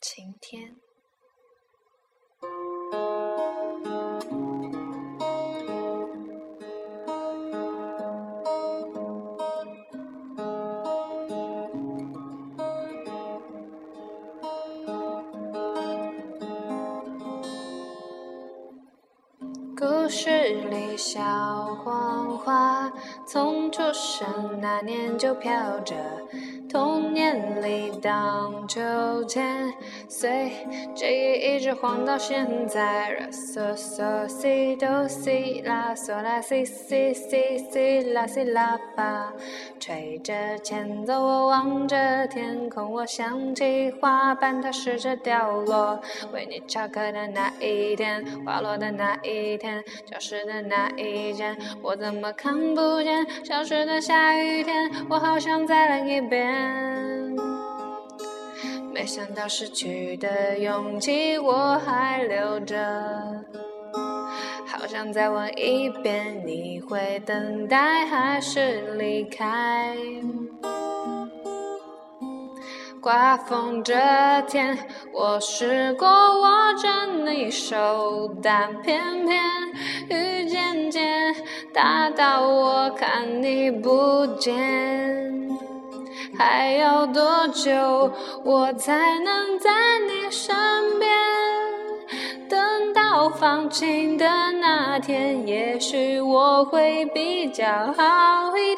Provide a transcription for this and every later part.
晴天。故事里，小黄花从出生那年就飘着。童年里荡秋千，随记忆一直晃到现在。嗦嗦西哆西啦嗦啦西西西西啦西啦发，吹着前奏，我望着天空，我想起花瓣它试着掉落。为你翘课的那一天，花落的那一天，教室的那一间，我怎么看不见？消失的下雨天，我好想再来一遍。没想到失去的勇气我还留着，好想再问一遍，你会等待还是离开？刮风这天，我试过握着你手，但偏偏雨渐渐大到我看你不见。还要多久我才能在你身边？等到放晴的那天，也许我会比较好一点。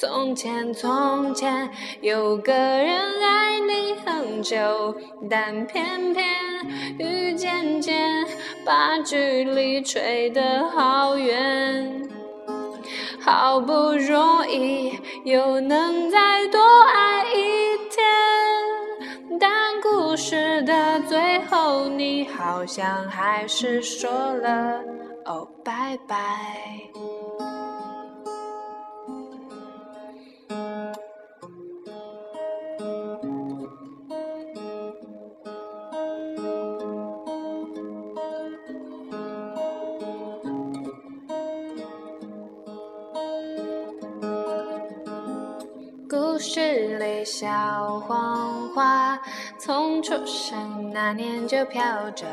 从前，从前有个人爱你很久，但偏偏雨渐渐把距离吹得好远。好不容易又能再多爱一天，但故事的最后，你好像还是说了哦，拜拜。故事里，小黄花从出生那年就飘着。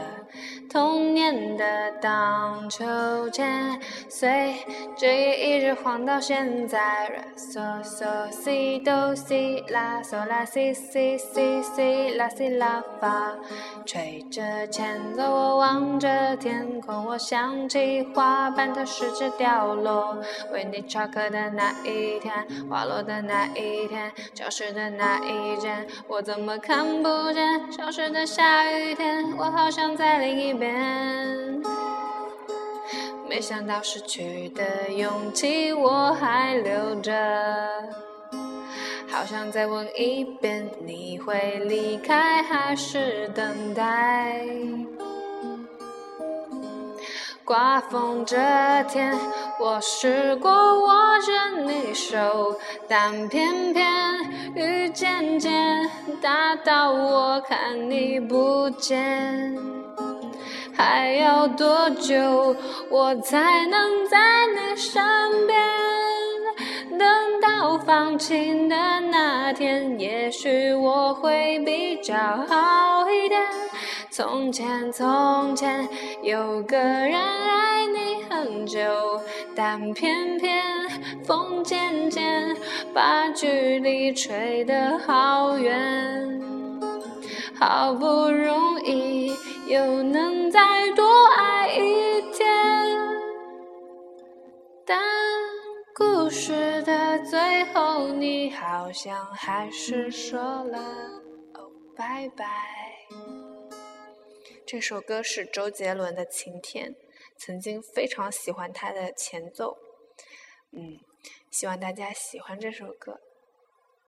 童年的荡秋千，随记忆一直晃到现在。嗦嗦西哆西啦嗦啦西西西西啦西啦发，吹着前奏，我望着天空，我想起花瓣它试着掉落。为你翘课的那一天，滑落的那一天，教室的那一间，我怎么看不见？消失的下雨天，我好想再淋一遍。没想到失去的勇气我还留着，好想再问一遍，你会离开还是等待？刮风这天，我试过握着你手，但偏偏雨渐渐大到我看你不见。还要多久我才能在你身边？等到放晴的那天，也许我会比较好一。从前，从前有个人爱你很久，但偏偏风渐渐把距离吹得好远，好不容易。又能再多爱一天，但故事的最后，你好像还是说了哦，拜拜。这首歌是周杰伦的《晴天》，曾经非常喜欢他的前奏，嗯，希望大家喜欢这首歌。